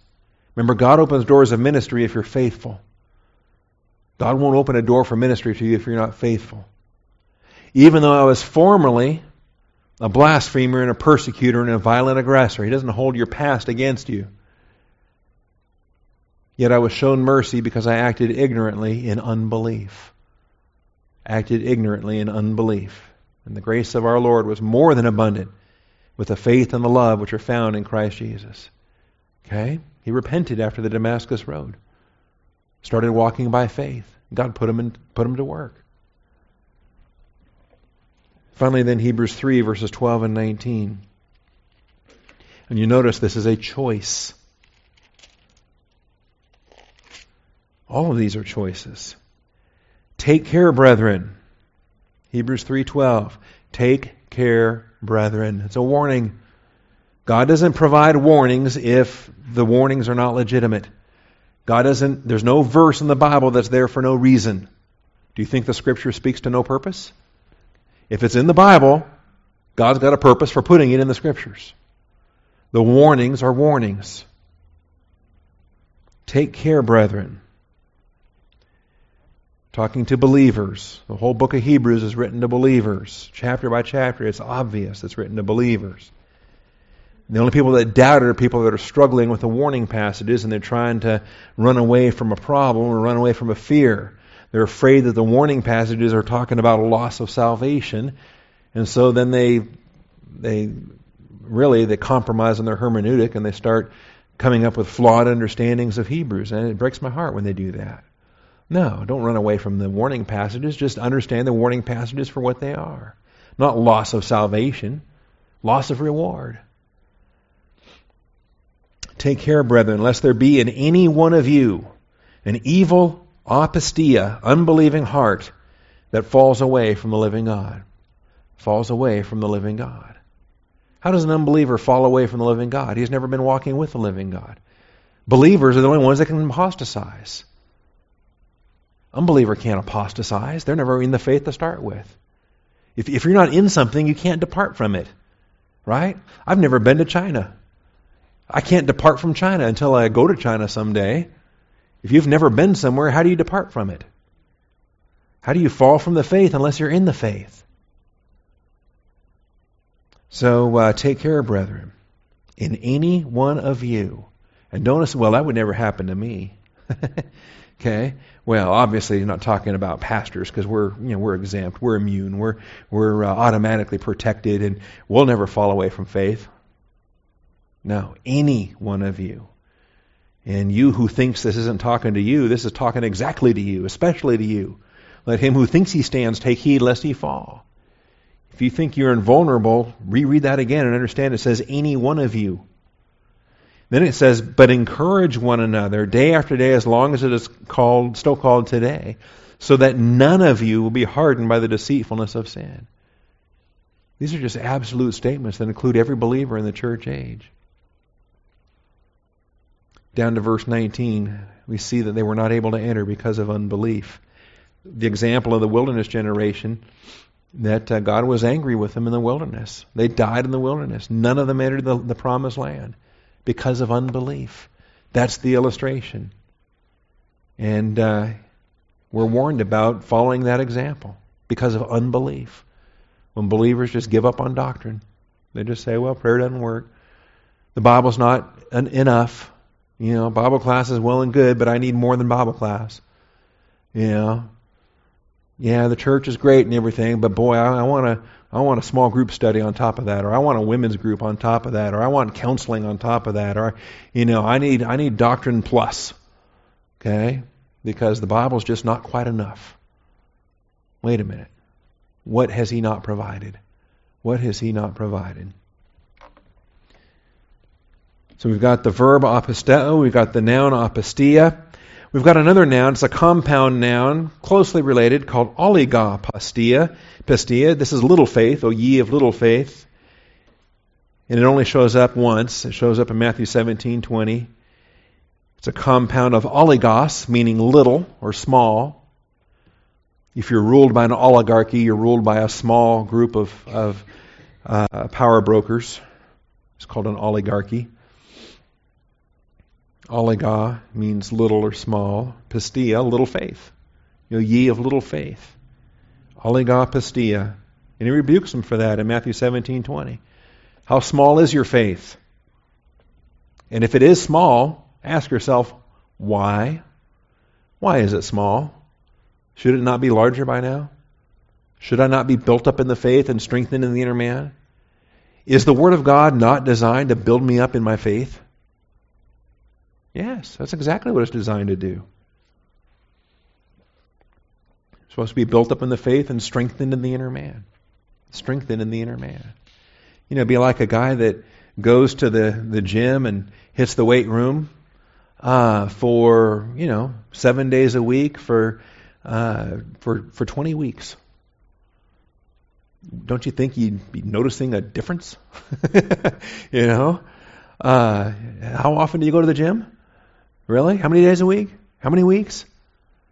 Remember, God opens doors of ministry if you're faithful. God won't open a door for ministry to you if you're not faithful. Even though I was formerly a blasphemer and a persecutor and a violent aggressor, He doesn't hold your past against you. Yet I was shown mercy because I acted ignorantly in unbelief. Acted ignorantly in unbelief. And the grace of our Lord was more than abundant with the faith and the love which are found in Christ Jesus. Okay? He repented after the Damascus Road. Started walking by faith. God put him, in, put him to work. Finally, then, Hebrews 3, verses 12 and 19. And you notice this is a choice. All of these are choices. Take care, brethren. Hebrews 3:12. Take care, brethren. It's a warning. God doesn't provide warnings if the warnings are not legitimate. God doesn't there's no verse in the Bible that's there for no reason. Do you think the scripture speaks to no purpose? If it's in the Bible, God's got a purpose for putting it in the scriptures. The warnings are warnings. Take care, brethren talking to believers. The whole book of Hebrews is written to believers. Chapter by chapter, it's obvious it's written to believers. The only people that doubt it are people that are struggling with the warning passages and they're trying to run away from a problem or run away from a fear. They're afraid that the warning passages are talking about a loss of salvation, and so then they they really they compromise on their hermeneutic and they start coming up with flawed understandings of Hebrews, and it breaks my heart when they do that. No, don't run away from the warning passages. Just understand the warning passages for what they are. Not loss of salvation, loss of reward. Take care, brethren, lest there be in any one of you an evil apistia, unbelieving heart that falls away from the living God. Falls away from the living God. How does an unbeliever fall away from the living God? He's never been walking with the living God. Believers are the only ones that can apostatize. Unbeliever can't apostatize. They're never in the faith to start with. If, if you're not in something, you can't depart from it. Right? I've never been to China. I can't depart from China until I go to China someday. If you've never been somewhere, how do you depart from it? How do you fall from the faith unless you're in the faith? So uh, take care, brethren, in any one of you. And don't, say, well, that would never happen to me. (laughs) Okay? Well, obviously, you're not talking about pastors because we're, you know, we're exempt, we're immune, we're, we're uh, automatically protected, and we'll never fall away from faith. No, any one of you. And you who thinks this isn't talking to you, this is talking exactly to you, especially to you. Let him who thinks he stands take heed lest he fall. If you think you're invulnerable, reread that again and understand it says any one of you. Then it says, but encourage one another day after day as long as it is called, still called today, so that none of you will be hardened by the deceitfulness of sin. These are just absolute statements that include every believer in the church age. Down to verse 19, we see that they were not able to enter because of unbelief. The example of the wilderness generation, that uh, God was angry with them in the wilderness. They died in the wilderness. None of them entered the, the promised land because of unbelief. That's the illustration. And uh, we're warned about following that example because of unbelief. When believers just give up on doctrine, they just say, well, prayer doesn't work. The Bible's not enough. You know, Bible class is well and good, but I need more than Bible class. You know, yeah, the church is great and everything, but boy, I, I want to I want a small group study on top of that, or I want a women's group on top of that, or I want counseling on top of that, or you know, I need I need doctrine plus. Okay? Because the Bible's just not quite enough. Wait a minute. What has he not provided? What has he not provided? So we've got the verb apisteo, we've got the noun apistia. We've got another noun, it's a compound noun, closely related, called oligopistia. Pistia. This is little faith, O ye of little faith. And it only shows up once. It shows up in Matthew 17, 20. It's a compound of oligos, meaning little or small, If you're ruled by an oligarchy, you're ruled by a small group of, of uh, power brokers. It's called an oligarchy. Oliga means little or small. Pistia, little faith. You know, ye of little faith. Oliga pistia. And he rebukes them for that in Matthew 17, 20. How small is your faith? And if it is small, ask yourself, why? Why is it small? Should it not be larger by now? Should I not be built up in the faith and strengthened in the inner man? Is the Word of God not designed to build me up in my faith? Yes, that's exactly what it's designed to do. It's supposed to be built up in the faith and strengthened in the inner man. Strengthened in the inner man. You know, be like a guy that goes to the, the gym and hits the weight room uh, for, you know, seven days a week for, uh, for, for 20 weeks. Don't you think you'd be noticing a difference? (laughs) you know? Uh, how often do you go to the gym? Really? How many days a week? How many weeks?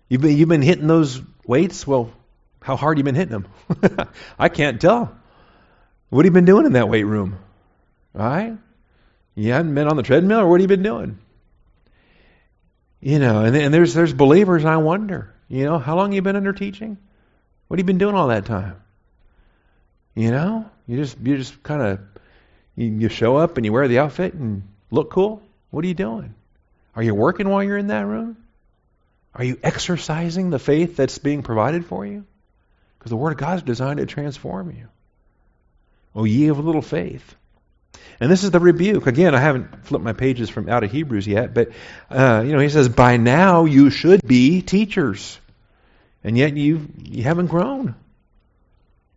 You've been, you've been hitting those weights? Well, how hard you been hitting them? (laughs) I can't tell. What have you been doing in that weight room? Right? You haven't been on the treadmill, or what have you been doing? You know, and, and there's there's believers. I wonder, you know, how long you been under teaching? What have you been doing all that time? You know, you just you just kind of you, you show up and you wear the outfit and look cool. What are you doing? Are you working while you're in that room? Are you exercising the faith that's being provided for you? Because the Word of God is designed to transform you. Oh, ye of little faith. And this is the rebuke. Again, I haven't flipped my pages from out of Hebrews yet, but uh, you know, he says, "By now you should be teachers, and yet you you haven't grown.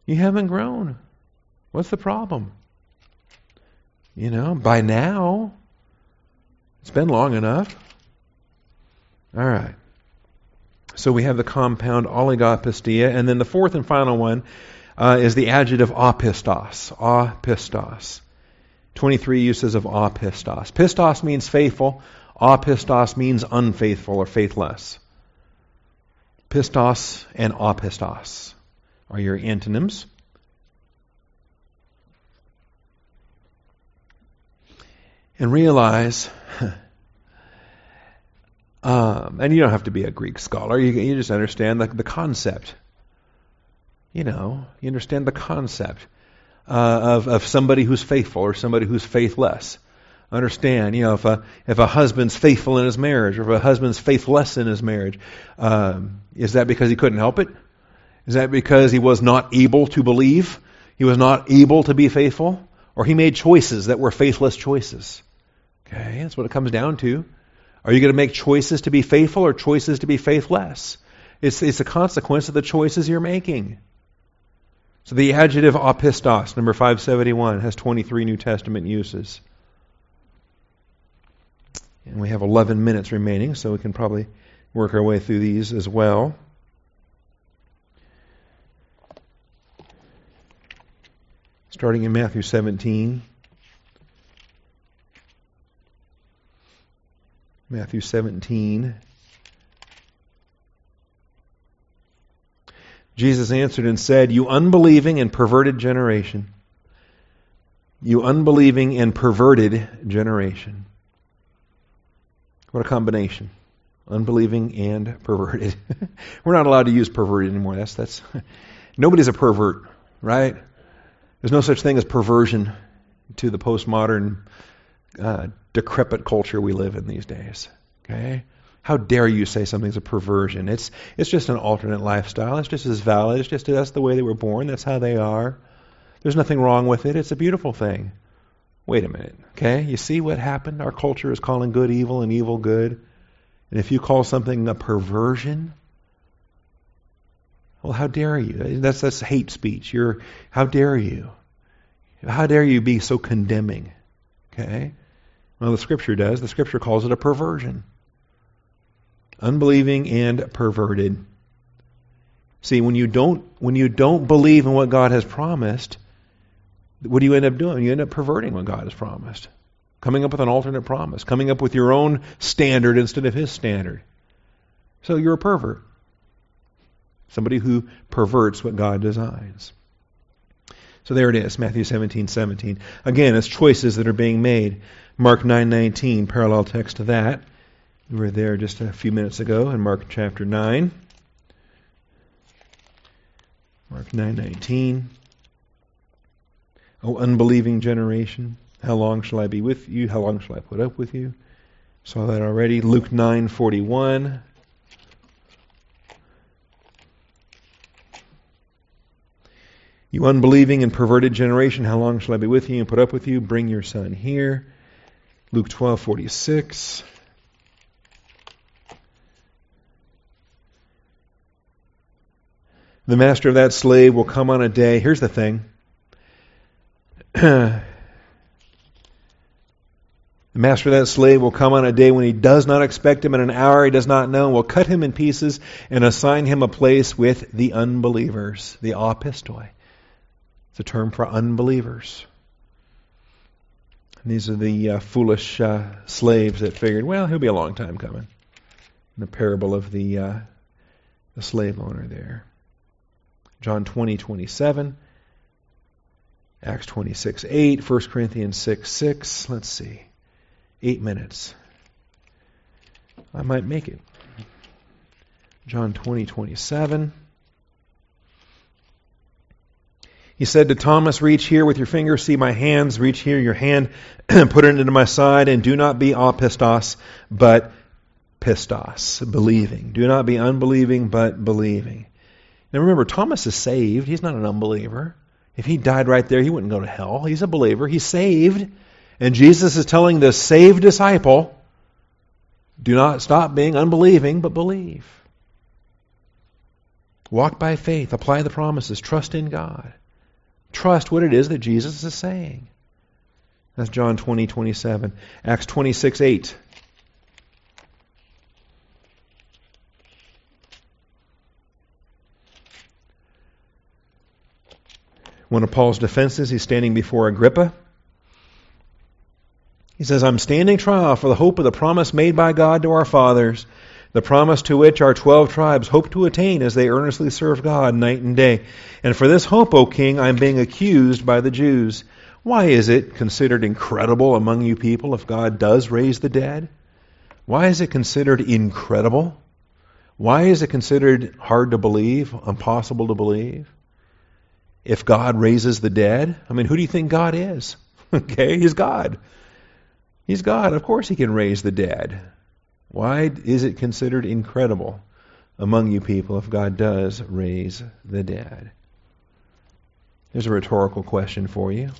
You haven't grown. What's the problem? You know, by now, it's been long enough. All right. So we have the compound oligopistia, and then the fourth and final one uh, is the adjective apistos. Apistos. 23 uses of apistos. Pistos means faithful. Apistos means unfaithful or faithless. Pistos and apistos are your antonyms. And realize, (laughs) um, and you don't have to be a Greek scholar, you, you just understand the, the concept. You know, you understand the concept uh, of, of somebody who's faithful or somebody who's faithless. Understand, you know, if a if a husband's faithful in his marriage or if a husband's faithless in his marriage, um, is that because he couldn't help it? Is that because he was not able to believe? He was not able to be faithful? Or he made choices that were faithless choices? Okay, that's what it comes down to. Are you going to make choices to be faithful or choices to be faithless? It's, it's a consequence of the choices you're making. So the adjective apistos, number 571, has 23 New Testament uses. And we have 11 minutes remaining, so we can probably work our way through these as well. Starting in Matthew 17. Matthew 17. Jesus answered and said, You unbelieving and perverted generation. You unbelieving and perverted generation. What a combination. Unbelieving and perverted. (laughs) We're not allowed to use perverted anymore. That's that's (laughs) nobody's a pervert, right? There's no such thing as perversion to the postmodern uh, decrepit culture we live in these days. Okay? How dare you say something's a perversion? It's, it's just an alternate lifestyle. It's just as valid. It's just that's the way they were born. That's how they are. There's nothing wrong with it. It's a beautiful thing. Wait a minute. Okay? You see what happened? Our culture is calling good evil and evil good. And if you call something a perversion, well, how dare you? That's that's hate speech. You're how dare you? How dare you be so condemning? Okay? Well, the scripture does. The scripture calls it a perversion unbelieving and perverted. See, when you don't when you don't believe in what God has promised, what do you end up doing? You end up perverting what God has promised. Coming up with an alternate promise, coming up with your own standard instead of his standard. So you're a pervert. somebody who perverts what God designs. So there it is, Matthew 17, 17. Again, it's choices that are being made. Mark 9:19, parallel text to that. We were there just a few minutes ago in Mark chapter 9. Mark 9, 19. O unbelieving generation, how long shall I be with you? How long shall I put up with you? Saw that already. Luke 9:41. You unbelieving and perverted generation, how long shall I be with you and put up with you? Bring your son here. Luke 12:46. The master of that slave will come on a day. Here's the thing. (clears throat) the master of that slave will come on a day when he does not expect him, in an hour he does not know, and will cut him in pieces and assign him a place with the unbelievers, the apistoi. It's a term for unbelievers. These are the uh, foolish uh, slaves that figured, well, he'll be a long time coming. In the parable of the, uh, the slave owner there. John 20, 27. Acts 26, 8. 1 Corinthians 6, 6. Let's see. Eight minutes. I might make it. John 20, 27. He said to Thomas, Reach here with your finger, see my hands, reach here your hand, (clears throat) put it into my side, and do not be apistos, but pistos, believing. Do not be unbelieving, but believing. Now remember, Thomas is saved. He's not an unbeliever. If he died right there, he wouldn't go to hell. He's a believer. He's saved. And Jesus is telling this saved disciple, do not stop being unbelieving, but believe. Walk by faith, apply the promises, trust in God. Trust what it is that Jesus is saying. That's John 20, 27. Acts 26, 8. One of Paul's defenses, he's standing before Agrippa. He says, I'm standing trial for the hope of the promise made by God to our fathers the promise to which our twelve tribes hope to attain as they earnestly serve God night and day. And for this hope, O king, I am being accused by the Jews. Why is it considered incredible among you people if God does raise the dead? Why is it considered incredible? Why is it considered hard to believe, impossible to believe? If God raises the dead, I mean, who do you think God is? (laughs) okay, He's God. He's God. Of course He can raise the dead. Why is it considered incredible among you people if God does raise the dead? There's a rhetorical question for you.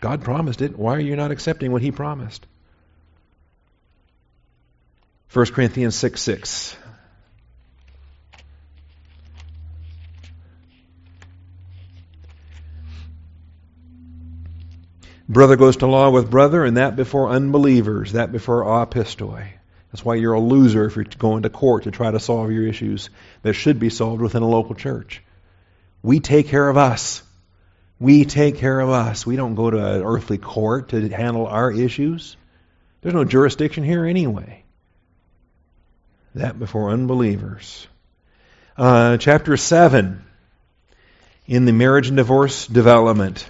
God promised it. Why are you not accepting what He promised? 1 Corinthians 6 6. Brother goes to law with brother, and that before unbelievers, that before apistoi. That's why you're a loser if you're going to court to try to solve your issues that should be solved within a local church. We take care of us. We take care of us. We don't go to an earthly court to handle our issues. There's no jurisdiction here anyway. That before unbelievers. Uh, chapter 7 in the marriage and divorce development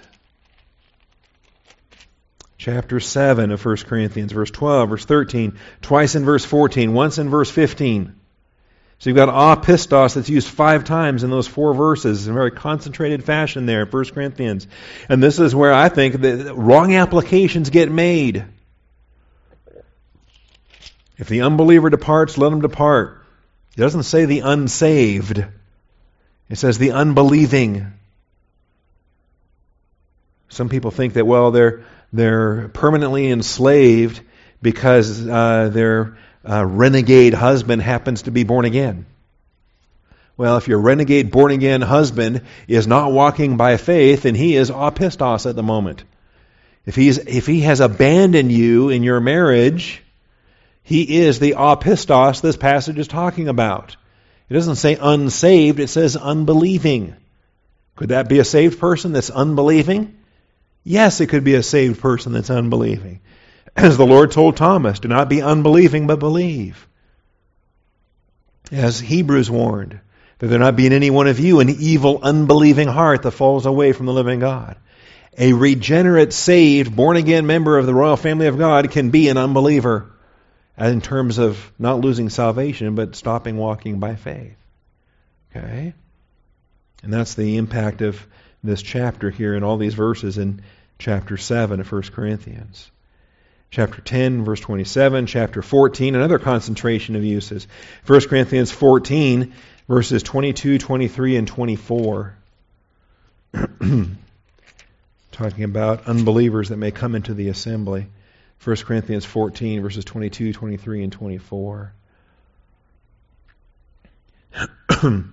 chapter 7 of 1 Corinthians, verse 12, verse 13, twice in verse 14, once in verse 15. So you've got apistos that's used five times in those four verses in a very concentrated fashion there in 1 Corinthians. And this is where I think the wrong applications get made. If the unbeliever departs, let him depart. It doesn't say the unsaved. It says the unbelieving. Some people think that, well, they're they're permanently enslaved because uh, their uh, renegade husband happens to be born again. Well, if your renegade born again husband is not walking by faith, then he is apistos at the moment. If he's if he has abandoned you in your marriage, he is the apistos this passage is talking about. It doesn't say unsaved, it says unbelieving. Could that be a saved person that's unbelieving? Yes, it could be a saved person that's unbelieving. (clears throat) As the Lord told Thomas, do not be unbelieving, but believe. As Hebrews warned, That there not be in any one of you an evil, unbelieving heart that falls away from the living God. A regenerate, saved, born again member of the royal family of God can be an unbeliever in terms of not losing salvation, but stopping walking by faith. Okay? And that's the impact of this chapter here in all these verses in chapter 7 of 1 Corinthians. Chapter 10, verse 27, chapter 14, another concentration of uses. 1 Corinthians 14, verses 22, 23, and 24. (clears throat) Talking about unbelievers that may come into the assembly. 1 Corinthians 14, verses 22, 23, and 24. (clears throat)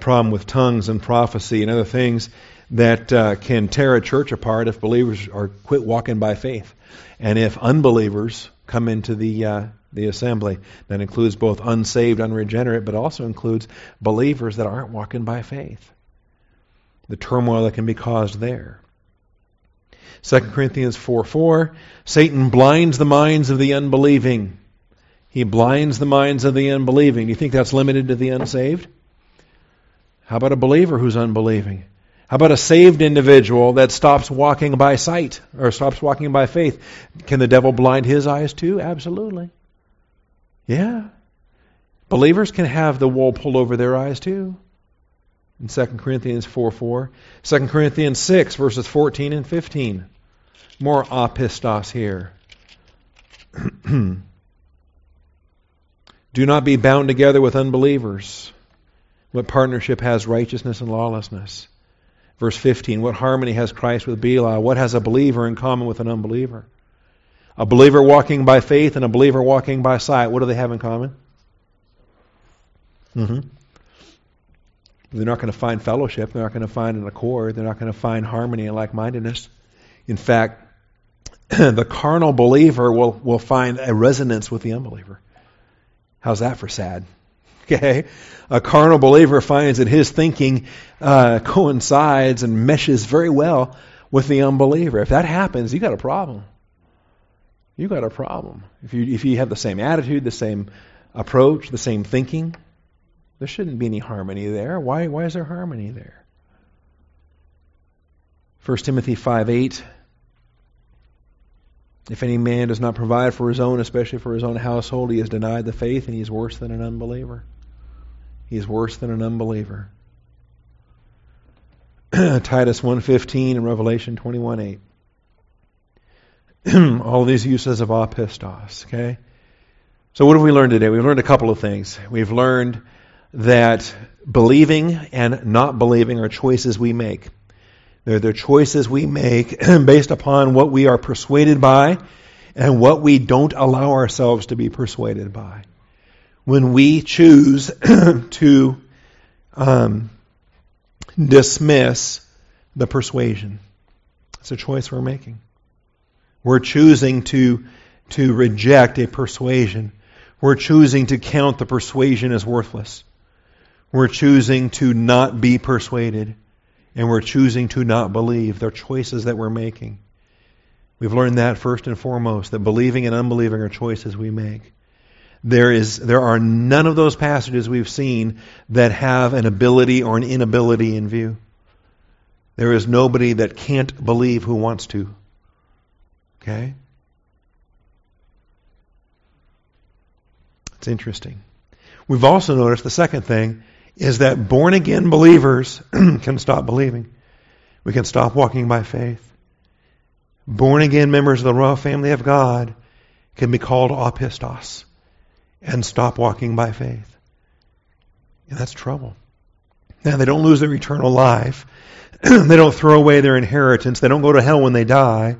Problem with tongues and prophecy and other things that uh, can tear a church apart if believers are quit walking by faith. And if unbelievers come into the uh, the assembly. That includes both unsaved, unregenerate, but also includes believers that aren't walking by faith. The turmoil that can be caused there. 2 Corinthians 4 4, Satan blinds the minds of the unbelieving. He blinds the minds of the unbelieving. Do you think that's limited to the unsaved? How about a believer who's unbelieving? How about a saved individual that stops walking by sight or stops walking by faith? Can the devil blind his eyes too? Absolutely. Yeah. Believers can have the wool pulled over their eyes too. In 2 Corinthians 4 4. 2 Corinthians 6, verses 14 and 15. More apistos here. (clears throat) Do not be bound together with unbelievers. What partnership has righteousness and lawlessness? Verse 15. What harmony has Christ with Belial? What has a believer in common with an unbeliever? A believer walking by faith and a believer walking by sight, what do they have in common? Mm-hmm. They're not going to find fellowship. They're not going to find an accord. They're not going to find harmony and like mindedness. In fact, (clears throat) the carnal believer will, will find a resonance with the unbeliever. How's that for sad? Okay? A carnal believer finds that his thinking uh, coincides and meshes very well with the unbeliever. If that happens, you got a problem you've got a problem. If you, if you have the same attitude, the same approach, the same thinking, there shouldn't be any harmony there. Why, why is there harmony there? 1 Timothy 5 8. If any man does not provide for his own, especially for his own household, he has denied the faith and he is worse than an unbeliever. He is worse than an unbeliever. (clears throat) Titus 1.15 and Revelation 21.8. (clears throat) all these uses of apistos. Okay? So, what have we learned today? We've learned a couple of things. We've learned that believing and not believing are choices we make. They're the choices we make (clears throat) based upon what we are persuaded by and what we don't allow ourselves to be persuaded by. When we choose (clears throat) to um, dismiss the persuasion, it's a choice we're making. We're choosing to, to reject a persuasion. We're choosing to count the persuasion as worthless. We're choosing to not be persuaded. And we're choosing to not believe. They're choices that we're making. We've learned that first and foremost, that believing and unbelieving are choices we make. There is there are none of those passages we've seen that have an ability or an inability in view. There is nobody that can't believe who wants to. Okay? It's interesting. We've also noticed the second thing is that born again believers (clears throat) can stop believing. We can stop walking by faith. Born again members of the royal family of God can be called apistos and stop walking by faith. And that's trouble. Now, they don't lose their eternal life. (clears throat) they don't throw away their inheritance. They don't go to hell when they die.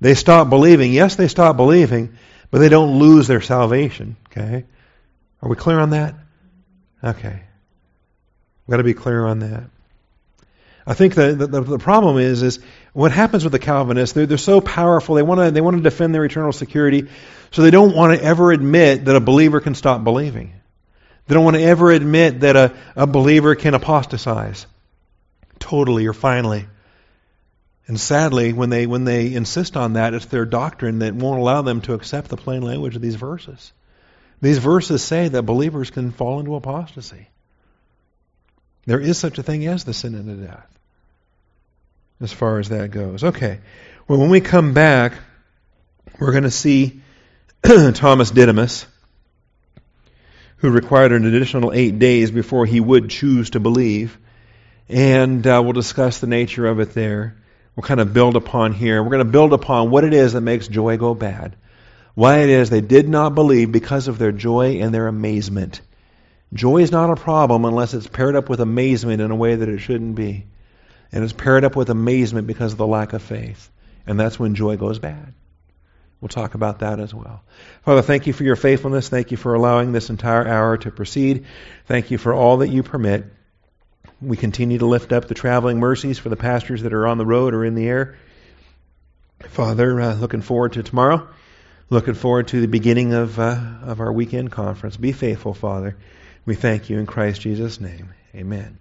They stop believing. Yes, they stop believing, but they don't lose their salvation. Okay? Are we clear on that? Okay. We've got to be clear on that. I think the, the, the, problem is is what happens with the Calvinists. They're, they're so powerful. They want to they want to defend their eternal security, so they don't want to ever admit that a believer can stop believing. They don't want to ever admit that a, a believer can apostatize totally or finally. And sadly, when they when they insist on that, it's their doctrine that won't allow them to accept the plain language of these verses. These verses say that believers can fall into apostasy. There is such a thing as the sin unto death, as far as that goes. Okay. Well, when we come back, we're going to see (clears throat) Thomas Didymus, who required an additional eight days before he would choose to believe. And uh, we'll discuss the nature of it there. We'll kind of build upon here. We're going to build upon what it is that makes joy go bad. Why it is they did not believe because of their joy and their amazement. Joy is not a problem unless it's paired up with amazement in a way that it shouldn't be. And it's paired up with amazement because of the lack of faith. And that's when joy goes bad. We'll talk about that as well. Father, thank you for your faithfulness. Thank you for allowing this entire hour to proceed. Thank you for all that you permit. We continue to lift up the traveling mercies for the pastors that are on the road or in the air. Father, uh, looking forward to tomorrow. Looking forward to the beginning of, uh, of our weekend conference. Be faithful, Father. We thank you in Christ Jesus' name. Amen.